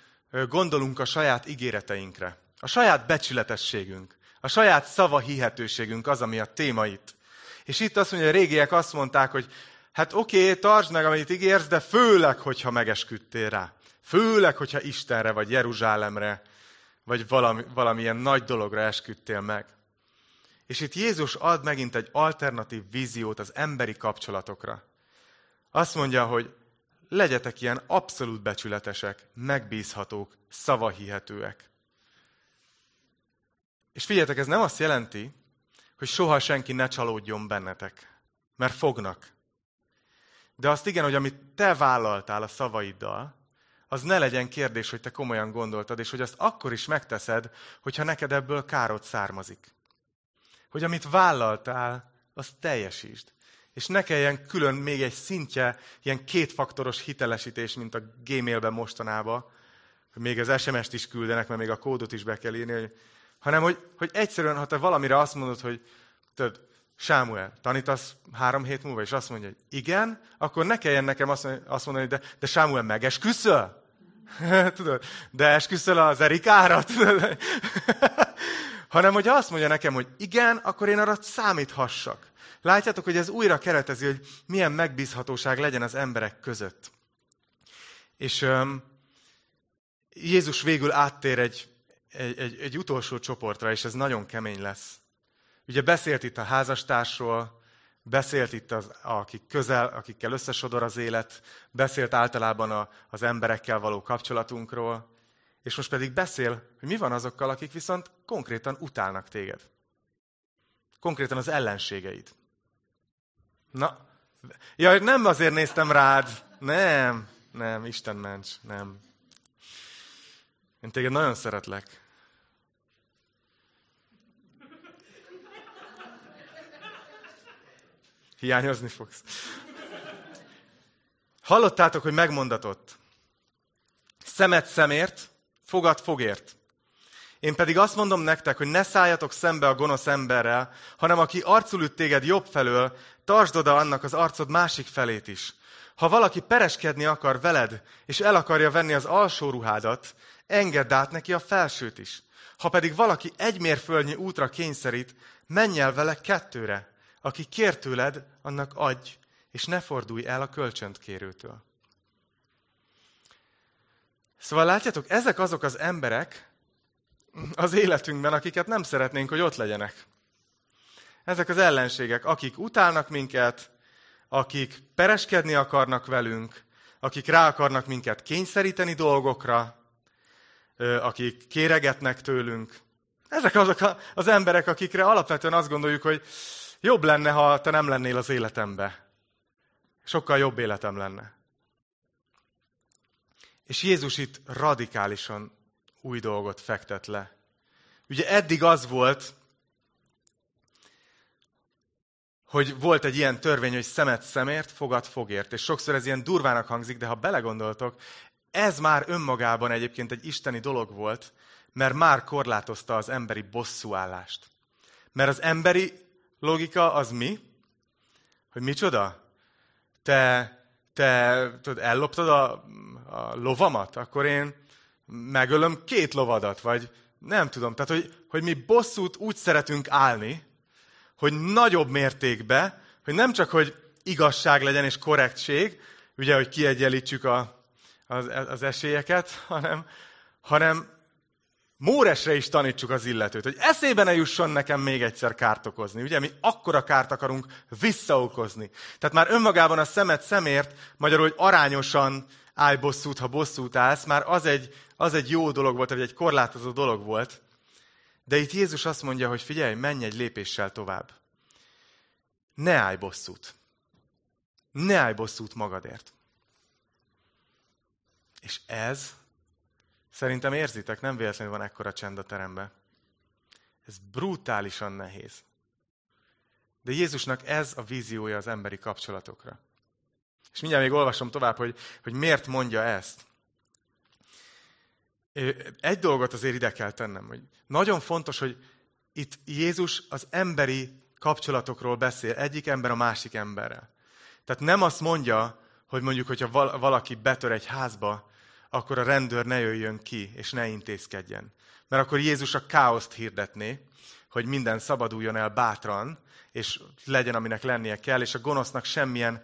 gondolunk a saját ígéreteinkre. A saját becsületességünk, a saját szava hihetőségünk az, ami a téma itt. És itt azt mondja, a régiek azt mondták, hogy hát oké, okay, tartsd meg, amit ígérsz, de főleg, hogyha megesküdtél rá. Főleg, hogyha Istenre, vagy Jeruzsálemre, vagy valami, valamilyen nagy dologra esküdtél meg. És itt Jézus ad megint egy alternatív víziót az emberi kapcsolatokra. Azt mondja, hogy legyetek ilyen abszolút becsületesek, megbízhatók, szavahihetőek. És figyeljetek, ez nem azt jelenti, hogy soha senki ne csalódjon bennetek, mert fognak. De azt igen, hogy amit te vállaltál a szavaiddal, az ne legyen kérdés, hogy te komolyan gondoltad, és hogy azt akkor is megteszed, hogyha neked ebből károd származik. Hogy amit vállaltál, azt teljesítsd. És ne kelljen külön még egy szintje, ilyen kétfaktoros hitelesítés, mint a Gmailben mostanában, hogy még az SMS-t is küldenek, mert még a kódot is be kell írni, hogy, hanem hogy, hogy egyszerűen, ha te valamire azt mondod, hogy tudod, Sámuel, tanítasz három hét múlva, és azt mondja, hogy igen, akkor ne kelljen nekem azt mondani, de, de Sámuel, megesküszöl? tudod, de esküszöl az Erikára? Tudod? hanem, hogy azt mondja nekem, hogy igen, akkor én arra számíthassak. Látjátok, hogy ez újra keretezi, hogy milyen megbízhatóság legyen az emberek között. És um, Jézus végül áttér egy, egy, egy, egy utolsó csoportra, és ez nagyon kemény lesz. Ugye beszélt itt a házastársról, beszélt itt az, akik közel, akikkel összesodor az élet, beszélt általában a, az emberekkel való kapcsolatunkról, és most pedig beszél, hogy mi van azokkal, akik viszont konkrétan utálnak téged. Konkrétan az ellenségeid. Na, ja, nem azért néztem rád. Nem, nem, Isten ments, nem. Én téged nagyon szeretlek. Hiányozni fogsz. Hallottátok, hogy megmondatott. Szemet szemért, fogad fogért. Én pedig azt mondom nektek, hogy ne szálljatok szembe a gonosz emberrel, hanem aki arcul üt téged jobb felől, tartsd oda annak az arcod másik felét is. Ha valaki pereskedni akar veled, és el akarja venni az alsó ruhádat, engedd át neki a felsőt is. Ha pedig valaki egy mérföldnyi útra kényszerít, menj el vele kettőre. Aki kér tőled, annak adj, és ne fordulj el a kölcsönt kérőtől. Szóval látjátok, ezek azok az emberek az életünkben, akiket nem szeretnénk, hogy ott legyenek. Ezek az ellenségek, akik utálnak minket, akik pereskedni akarnak velünk, akik rá akarnak minket kényszeríteni dolgokra, akik kéregetnek tőlünk. Ezek azok az emberek, akikre alapvetően azt gondoljuk, hogy Jobb lenne, ha te nem lennél az életembe. Sokkal jobb életem lenne. És Jézus itt radikálisan új dolgot fektet le. Ugye eddig az volt, hogy volt egy ilyen törvény, hogy szemet szemért, fogad fogért. És sokszor ez ilyen durvának hangzik, de ha belegondoltok, ez már önmagában egyébként egy isteni dolog volt, mert már korlátozta az emberi bosszúállást. Mert az emberi logika az mi? Hogy micsoda? Te, te tudod, elloptad a, a lovamat? Akkor én megölöm két lovadat, vagy nem tudom. Tehát, hogy, hogy mi bosszút úgy szeretünk állni, hogy nagyobb mértékben, hogy nem csak, hogy igazság legyen és korrektség, ugye, hogy kiegyenlítsük a, az, az esélyeket, hanem, hanem Móresre is tanítsuk az illetőt, hogy eszébe ne jusson nekem még egyszer kárt okozni. Ugye mi akkora kárt akarunk visszaokozni. Tehát már önmagában a szemet szemért, magyarul, hogy arányosan állj bosszút, ha bosszút állsz, már az egy, az egy jó dolog volt, vagy egy korlátozó dolog volt. De itt Jézus azt mondja, hogy figyelj, menj egy lépéssel tovább. Ne állj bosszút. Ne állj bosszút magadért. És ez Szerintem érzitek, nem véletlenül van ekkora csend a teremben. Ez brutálisan nehéz. De Jézusnak ez a víziója az emberi kapcsolatokra. És mindjárt még olvasom tovább, hogy, hogy miért mondja ezt. Egy dolgot azért ide kell tennem, hogy nagyon fontos, hogy itt Jézus az emberi kapcsolatokról beszél, egyik ember a másik emberrel. Tehát nem azt mondja, hogy mondjuk, hogyha valaki betör egy házba, akkor a rendőr ne jöjjön ki, és ne intézkedjen. Mert akkor Jézus a káoszt hirdetné, hogy minden szabaduljon el bátran, és legyen, aminek lennie kell, és a gonosznak semmilyen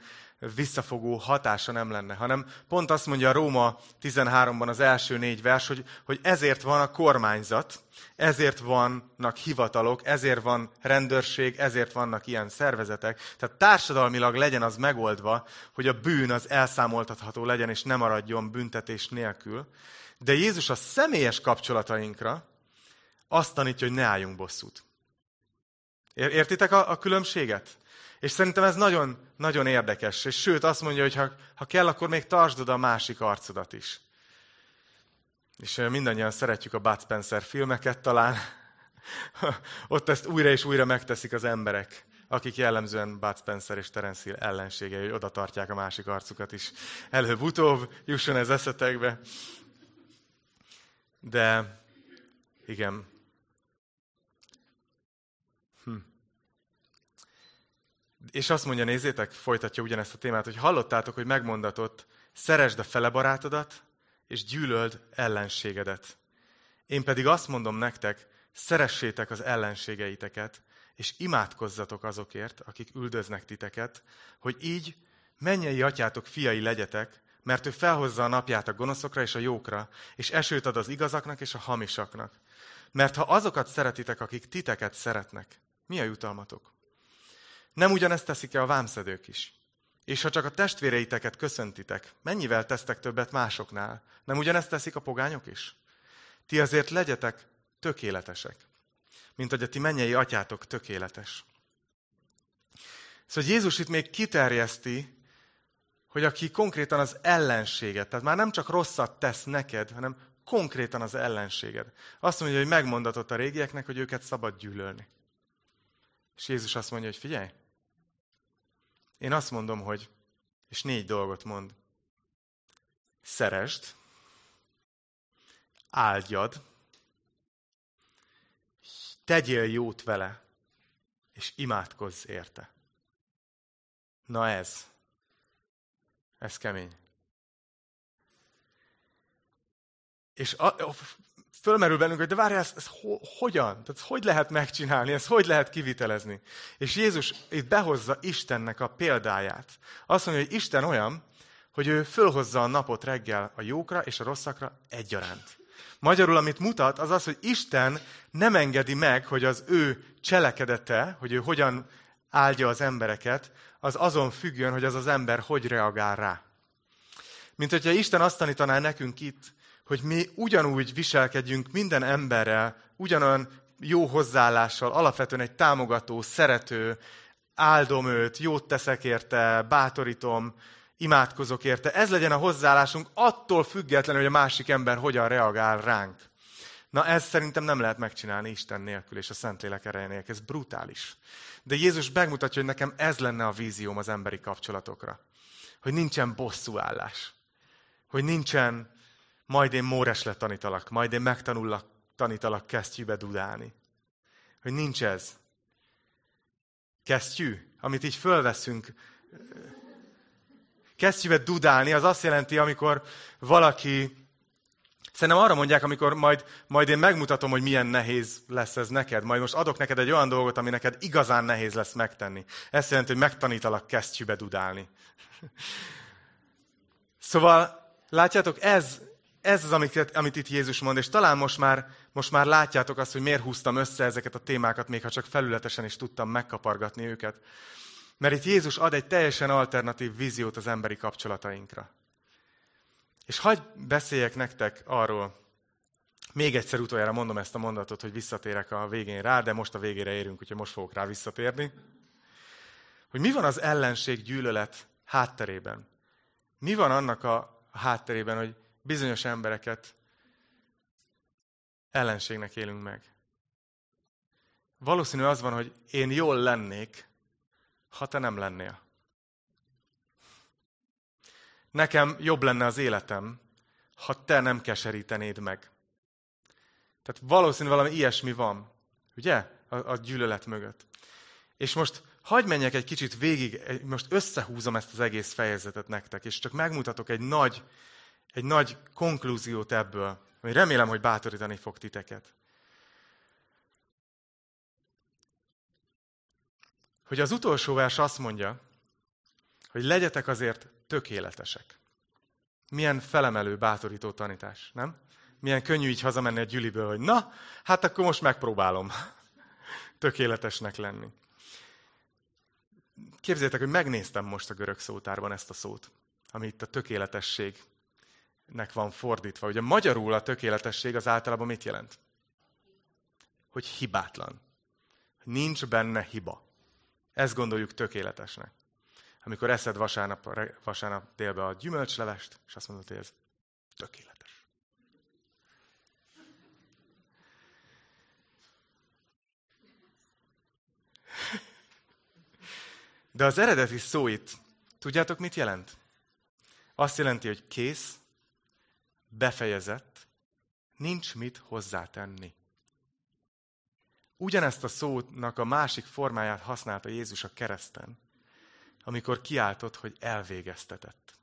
visszafogó hatása nem lenne, hanem pont azt mondja a Róma 13-ban az első négy vers, hogy, hogy ezért van a kormányzat, ezért vannak hivatalok, ezért van rendőrség, ezért vannak ilyen szervezetek. Tehát társadalmilag legyen az megoldva, hogy a bűn az elszámoltatható legyen, és nem maradjon büntetés nélkül. De Jézus a személyes kapcsolatainkra azt tanítja, hogy ne álljunk bosszút. Értitek a, a különbséget? És szerintem ez nagyon, nagyon érdekes. És sőt, azt mondja, hogy ha, ha kell, akkor még tartsd oda a másik arcodat is. És mindannyian szeretjük a Bud Spencer filmeket talán. Ott ezt újra és újra megteszik az emberek, akik jellemzően Bud Spencer és Terence Hill ellenségei, hogy oda tartják a másik arcukat is. Előbb-utóbb jusson ez eszetekbe. De igen, És azt mondja, nézzétek, folytatja ugyanezt a témát, hogy hallottátok, hogy megmondatott, szeresd a fele barátodat, és gyűlöld ellenségedet. Én pedig azt mondom nektek, szeressétek az ellenségeiteket, és imádkozzatok azokért, akik üldöznek titeket, hogy így mennyei atyátok fiai legyetek, mert ő felhozza a napját a gonoszokra és a jókra, és esőt ad az igazaknak és a hamisaknak. Mert ha azokat szeretitek, akik titeket szeretnek, mi a jutalmatok? Nem ugyanezt teszik-e a vámszedők is? És ha csak a testvéreiteket köszöntitek, mennyivel tesztek többet másoknál? Nem ugyanezt teszik a pogányok is? Ti azért legyetek tökéletesek, mint hogy a ti mennyei atyátok tökéletes. Szóval Jézus itt még kiterjeszti, hogy aki konkrétan az ellenséget, tehát már nem csak rosszat tesz neked, hanem konkrétan az ellenséged. Azt mondja, hogy megmondatott a régieknek, hogy őket szabad gyűlölni. És Jézus azt mondja, hogy figyelj, én azt mondom, hogy, és négy dolgot mond. Szeresd, áldjad, tegyél jót vele, és imádkozz érte. Na ez, ez kemény. És a, fölmerül bennünk, hogy de várjál, ez, ez ho, hogyan? Tehát hogy lehet megcsinálni, ez hogy lehet kivitelezni? És Jézus itt behozza Istennek a példáját. Azt mondja, hogy Isten olyan, hogy ő fölhozza a napot reggel a jókra és a rosszakra egyaránt. Magyarul, amit mutat, az az, hogy Isten nem engedi meg, hogy az ő cselekedete, hogy ő hogyan áldja az embereket, az azon függjön, hogy az az ember hogy reagál rá. Mint hogyha Isten azt tanítaná nekünk itt, hogy mi ugyanúgy viselkedjünk minden emberrel, ugyanolyan jó hozzáállással, alapvetően egy támogató, szerető, áldom őt, jót teszek érte, bátorítom, imádkozok érte. Ez legyen a hozzáállásunk attól függetlenül, hogy a másik ember hogyan reagál ránk. Na ez szerintem nem lehet megcsinálni Isten nélkül és a Szentlélek ereje nélkül. Ez brutális. De Jézus megmutatja, hogy nekem ez lenne a vízióm az emberi kapcsolatokra. Hogy nincsen bosszúállás. Hogy nincsen majd én Móresle tanítalak, majd én megtanullak, tanítalak kesztyűbe dudálni. Hogy nincs ez. Kesztyű, amit így fölveszünk. Kesztyűbe dudálni, az azt jelenti, amikor valaki Szerintem arra mondják, amikor majd, majd én megmutatom, hogy milyen nehéz lesz ez neked. Majd most adok neked egy olyan dolgot, ami neked igazán nehéz lesz megtenni. Ez jelenti, hogy megtanítalak kesztyűbe dudálni. Szóval, látjátok, ez, ez az, amit, amit itt Jézus mond, és talán most már, most már látjátok azt, hogy miért húztam össze ezeket a témákat, még ha csak felületesen is tudtam megkapargatni őket. Mert itt Jézus ad egy teljesen alternatív víziót az emberi kapcsolatainkra. És hagyj beszéljek nektek arról, még egyszer utoljára mondom ezt a mondatot, hogy visszatérek a végén rá, de most a végére érünk, úgyhogy most fogok rá visszatérni. Hogy mi van az ellenség gyűlölet hátterében? Mi van annak a hátterében, hogy bizonyos embereket ellenségnek élünk meg. Valószínű az van, hogy én jól lennék, ha te nem lennél. Nekem jobb lenne az életem, ha te nem keserítenéd meg. Tehát valószínű valami ilyesmi van, ugye? A, a gyűlölet mögött. És most hagyd menjek egy kicsit végig, most összehúzom ezt az egész fejezetet nektek, és csak megmutatok egy nagy, egy nagy konklúziót ebből, ami remélem, hogy bátorítani fog titeket. Hogy az utolsó vers azt mondja, hogy legyetek azért tökéletesek. Milyen felemelő, bátorító tanítás, nem? Milyen könnyű így hazamenni a gyüliből, hogy na, hát akkor most megpróbálom tökéletesnek lenni. Képzeljétek, hogy megnéztem most a görög szótárban ezt a szót, ami itt a tökéletességnek van fordítva. Ugye magyarul a tökéletesség az általában mit jelent? Hogy hibátlan. Nincs benne hiba. Ezt gondoljuk tökéletesnek. Amikor eszed vasárnap, vasárnap délbe a gyümölcslevest, és azt mondod, hogy ez tökéletes. De az eredeti szó itt, tudjátok, mit jelent? Azt jelenti, hogy kész, befejezett, nincs mit hozzátenni. Ugyanezt a szónak a másik formáját használta Jézus a kereszten, amikor kiáltott, hogy elvégeztetett.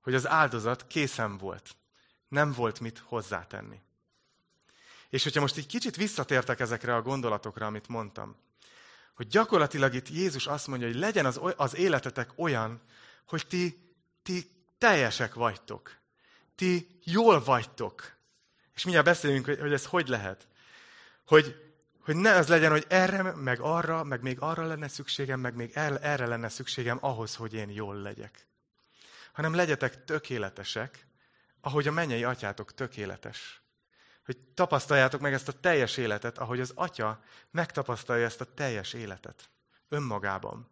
Hogy az áldozat készen volt, nem volt mit hozzátenni. És hogyha most egy kicsit visszatértek ezekre a gondolatokra, amit mondtam, hogy gyakorlatilag itt Jézus azt mondja, hogy legyen az, az életetek olyan, hogy ti, ti teljesek vagytok. Ti jól vagytok. És mindjárt beszélünk, hogy, ez hogy lehet. Hogy, hogy ne az legyen, hogy erre, meg arra, meg még arra lenne szükségem, meg még erre lenne szükségem ahhoz, hogy én jól legyek. Hanem legyetek tökéletesek, ahogy a mennyei atyátok tökéletes. Hogy tapasztaljátok meg ezt a teljes életet, ahogy az atya megtapasztalja ezt a teljes életet. Önmagában.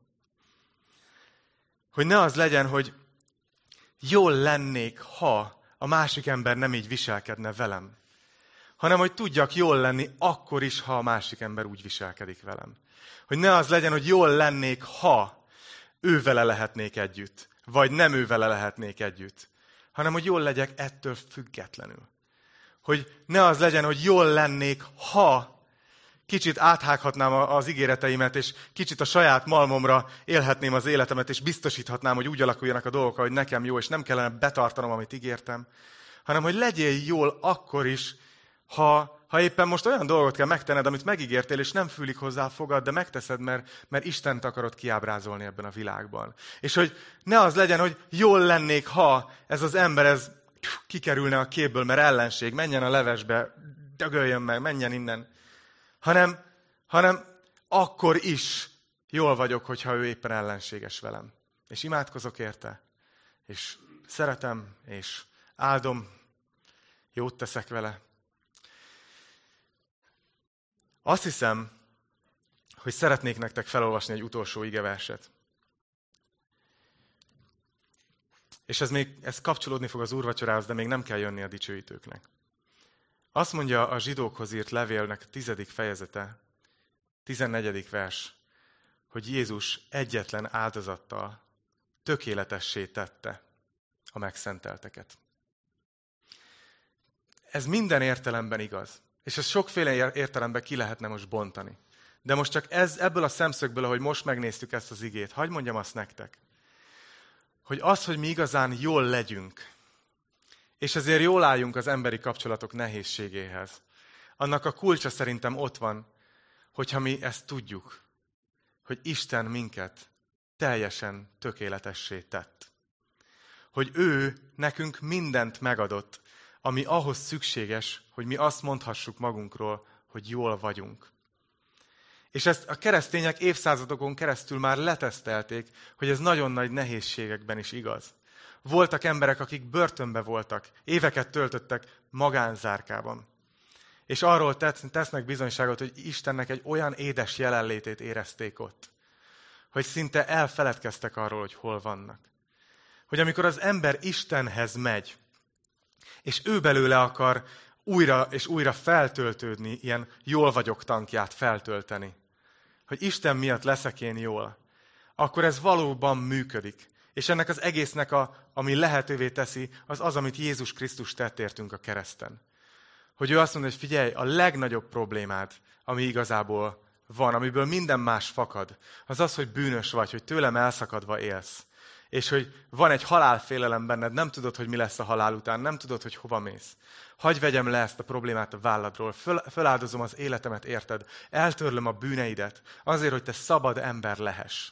Hogy ne az legyen, hogy jól lennék, ha a másik ember nem így viselkedne velem hanem hogy tudjak jól lenni akkor is, ha a másik ember úgy viselkedik velem. Hogy ne az legyen, hogy jól lennék, ha ő vele lehetnék együtt, vagy nem ő lehetnék együtt, hanem hogy jól legyek ettől függetlenül. Hogy ne az legyen, hogy jól lennék, ha kicsit áthághatnám az ígéreteimet, és kicsit a saját malmomra élhetném az életemet, és biztosíthatnám, hogy úgy alakuljanak a dolgok, hogy nekem jó, és nem kellene betartanom, amit ígértem, hanem hogy legyél jól akkor is, ha, ha éppen most olyan dolgot kell megtenned, amit megígértél, és nem fülik hozzá fogad, de megteszed, mert, mert Istent akarod kiábrázolni ebben a világban. És hogy ne az legyen, hogy jól lennék, ha ez az ember ez kikerülne a képből, mert ellenség, menjen a levesbe, dögöljön meg, menjen innen. Hanem, hanem akkor is jól vagyok, hogyha ő éppen ellenséges velem. És imádkozok érte, és szeretem, és áldom, jót teszek vele, azt hiszem, hogy szeretnék nektek felolvasni egy utolsó igeverset. És ez még ez kapcsolódni fog az úrvacsorához, de még nem kell jönni a dicsőítőknek. Azt mondja a zsidókhoz írt levélnek tizedik fejezete, tizennegyedik vers, hogy Jézus egyetlen áldozattal tökéletessé tette a megszentelteket. Ez minden értelemben igaz. És ezt sokféle értelemben ki lehetne most bontani. De most csak ez, ebből a szemszögből, ahogy most megnéztük ezt az igét, hagyd mondjam azt nektek, hogy az, hogy mi igazán jól legyünk, és ezért jól álljunk az emberi kapcsolatok nehézségéhez, annak a kulcsa szerintem ott van, hogyha mi ezt tudjuk, hogy Isten minket teljesen tökéletessé tett. Hogy ő nekünk mindent megadott, ami ahhoz szükséges, hogy mi azt mondhassuk magunkról, hogy jól vagyunk. És ezt a keresztények évszázadokon keresztül már letesztelték, hogy ez nagyon nagy nehézségekben is igaz. Voltak emberek, akik börtönbe voltak, éveket töltöttek magánzárkában. És arról tesznek bizonyságot, hogy Istennek egy olyan édes jelenlétét érezték ott, hogy szinte elfeledkeztek arról, hogy hol vannak. Hogy amikor az ember Istenhez megy, és ő belőle akar újra és újra feltöltődni, ilyen jól vagyok tankját feltölteni. Hogy Isten miatt leszek én jól. Akkor ez valóban működik. És ennek az egésznek, a, ami lehetővé teszi, az az, amit Jézus Krisztus tett értünk a kereszten. Hogy ő azt mondja, hogy figyelj, a legnagyobb problémád, ami igazából van, amiből minden más fakad, az az, hogy bűnös vagy, hogy tőlem elszakadva élsz. És hogy van egy halálfélelem benned, nem tudod, hogy mi lesz a halál után, nem tudod, hogy hova mész. Hagy vegyem le ezt a problémát a válladról, Föl, föláldozom az életemet, érted? Eltörlöm a bűneidet, azért, hogy te szabad ember lehess.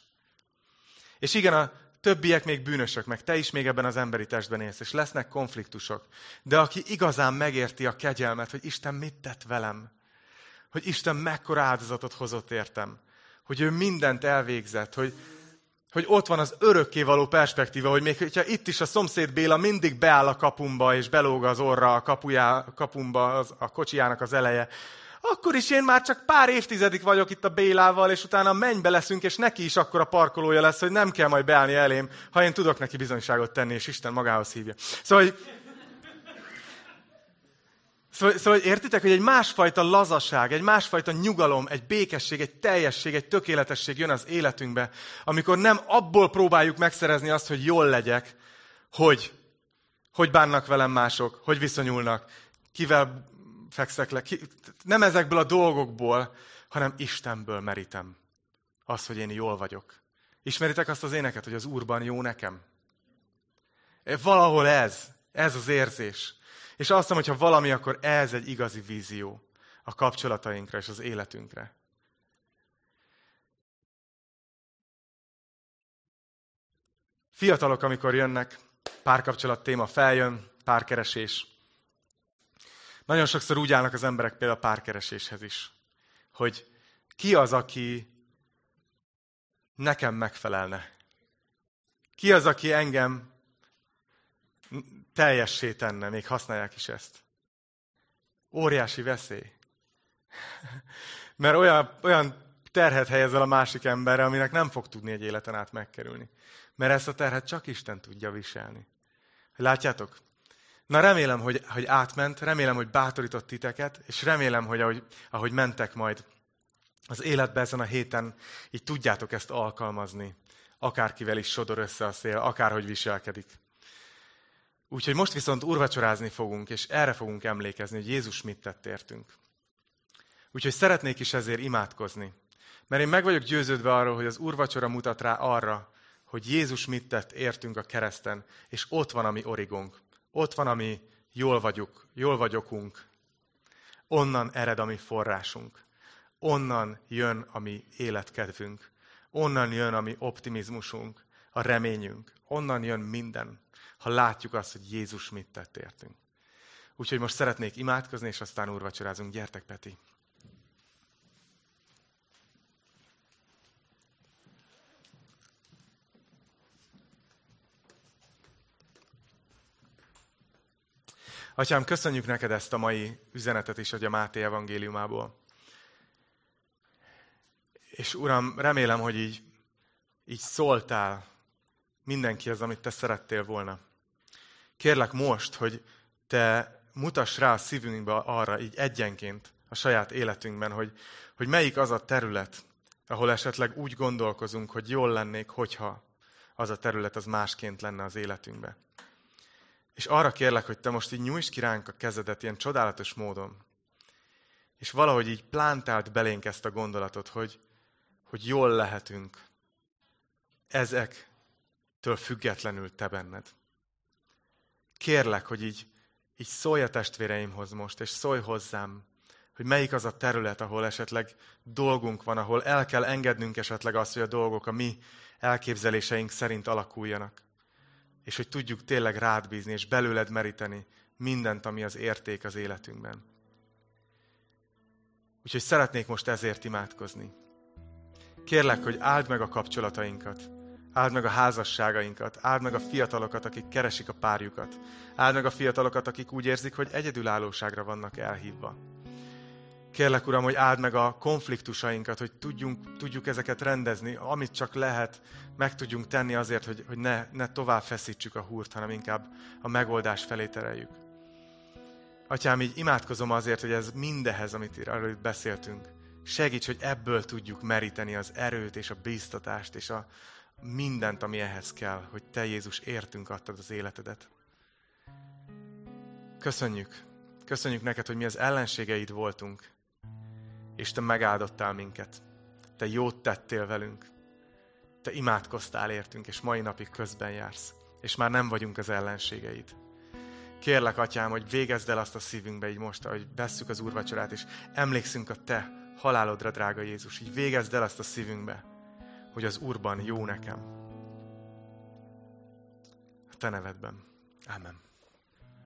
És igen, a többiek még bűnösök, meg te is még ebben az emberi testben élsz, és lesznek konfliktusok. De aki igazán megérti a kegyelmet, hogy Isten mit tett velem, hogy Isten mekkora áldozatot hozott értem, hogy ő mindent elvégzett, hogy, hogy ott van az örökkévaló perspektíva, hogy még hogyha itt is a szomszéd Béla mindig beáll a kapumba, és belóg az orra a, kapujá, kapumba az, a kocsijának az eleje, akkor is én már csak pár évtizedik vagyok itt a Bélával, és utána mennybe leszünk, és neki is akkor a parkolója lesz, hogy nem kell majd beállni elém, ha én tudok neki bizonyságot tenni, és Isten magához hívja. Szóval, hogy Szóval, szóval értitek, hogy egy másfajta lazaság, egy másfajta nyugalom, egy békesség, egy teljesség, egy tökéletesség jön az életünkbe, amikor nem abból próbáljuk megszerezni azt, hogy jól legyek, hogy, hogy bánnak velem mások, hogy viszonyulnak, kivel fekszek le. Ki, nem ezekből a dolgokból, hanem Istenből merítem azt, hogy én jól vagyok. Ismeritek azt az éneket, hogy az Úrban jó nekem? Valahol ez, ez az érzés. És azt mondom, hogy ha valami, akkor ez egy igazi vízió a kapcsolatainkra és az életünkre. Fiatalok, amikor jönnek, párkapcsolat téma feljön, párkeresés. Nagyon sokszor úgy állnak az emberek például a párkereséshez is, hogy ki az, aki nekem megfelelne? Ki az, aki engem teljessé tenne, még használják is ezt. Óriási veszély. Mert olyan, olyan terhet helyezel a másik emberre, aminek nem fog tudni egy életen át megkerülni. Mert ezt a terhet csak Isten tudja viselni. Látjátok? Na remélem, hogy, hogy átment, remélem, hogy bátorított titeket, és remélem, hogy ahogy, ahogy mentek majd az életbe ezen a héten, így tudjátok ezt alkalmazni, akárkivel is sodor össze a szél, akárhogy viselkedik. Úgyhogy most viszont urvacsorázni fogunk, és erre fogunk emlékezni, hogy Jézus mit tett értünk. Úgyhogy szeretnék is ezért imádkozni. Mert én meg vagyok győződve arról, hogy az urvacsora mutat rá arra, hogy Jézus mit tett értünk a kereszten, és ott van a mi origónk. Ott van a mi jól vagyok, jól vagyokunk. Onnan ered a mi forrásunk. Onnan jön a mi életkedvünk. Onnan jön a mi optimizmusunk, a reményünk. Onnan jön minden ha látjuk azt, hogy Jézus mit tett értünk. Úgyhogy most szeretnék imádkozni, és aztán úrvacsorázunk. Gyertek, Peti! Atyám, köszönjük neked ezt a mai üzenetet is, hogy a Máté evangéliumából. És Uram, remélem, hogy így, így szóltál mindenki az, amit te szerettél volna. Kérlek most, hogy te mutass rá a szívünkbe arra, így egyenként a saját életünkben, hogy, hogy melyik az a terület, ahol esetleg úgy gondolkozunk, hogy jól lennék, hogyha az a terület az másként lenne az életünkbe. És arra kérlek, hogy te most így nyújts ki ránk a kezedet ilyen csodálatos módon, és valahogy így plántált belénk ezt a gondolatot, hogy, hogy jól lehetünk ezektől függetlenül te benned. Kérlek, hogy így, így szólj a testvéreimhoz most, és szólj hozzám, hogy melyik az a terület, ahol esetleg dolgunk van, ahol el kell engednünk esetleg azt, hogy a dolgok a mi elképzeléseink szerint alakuljanak. És hogy tudjuk tényleg rád bízni, és belőled meríteni mindent, ami az érték az életünkben. Úgyhogy szeretnék most ezért imádkozni. Kérlek, hogy áld meg a kapcsolatainkat, Áld meg a házasságainkat, áld meg a fiatalokat, akik keresik a párjukat. Áld meg a fiatalokat, akik úgy érzik, hogy egyedülállóságra vannak elhívva. Kérlek, Uram, hogy áld meg a konfliktusainkat, hogy tudjunk, tudjuk ezeket rendezni, amit csak lehet, meg tudjunk tenni azért, hogy, hogy ne, ne tovább feszítsük a húrt, hanem inkább a megoldás felé tereljük. Atyám, így imádkozom azért, hogy ez mindehez, amit arról beszéltünk, segíts, hogy ebből tudjuk meríteni az erőt és a bíztatást és a mindent, ami ehhez kell, hogy Te Jézus értünk adtad az életedet. Köszönjük. Köszönjük neked, hogy mi az ellenségeid voltunk, és Te megáldottál minket. Te jót tettél velünk. Te imádkoztál értünk, és mai napig közben jársz. És már nem vagyunk az ellenségeid. Kérlek, Atyám, hogy végezd el azt a szívünkbe így most, ahogy vesszük az úrvacsorát, és emlékszünk a Te halálodra, drága Jézus. Így végezd el azt a szívünkbe, hogy az Úrban jó nekem. A Te nevedben. Amen.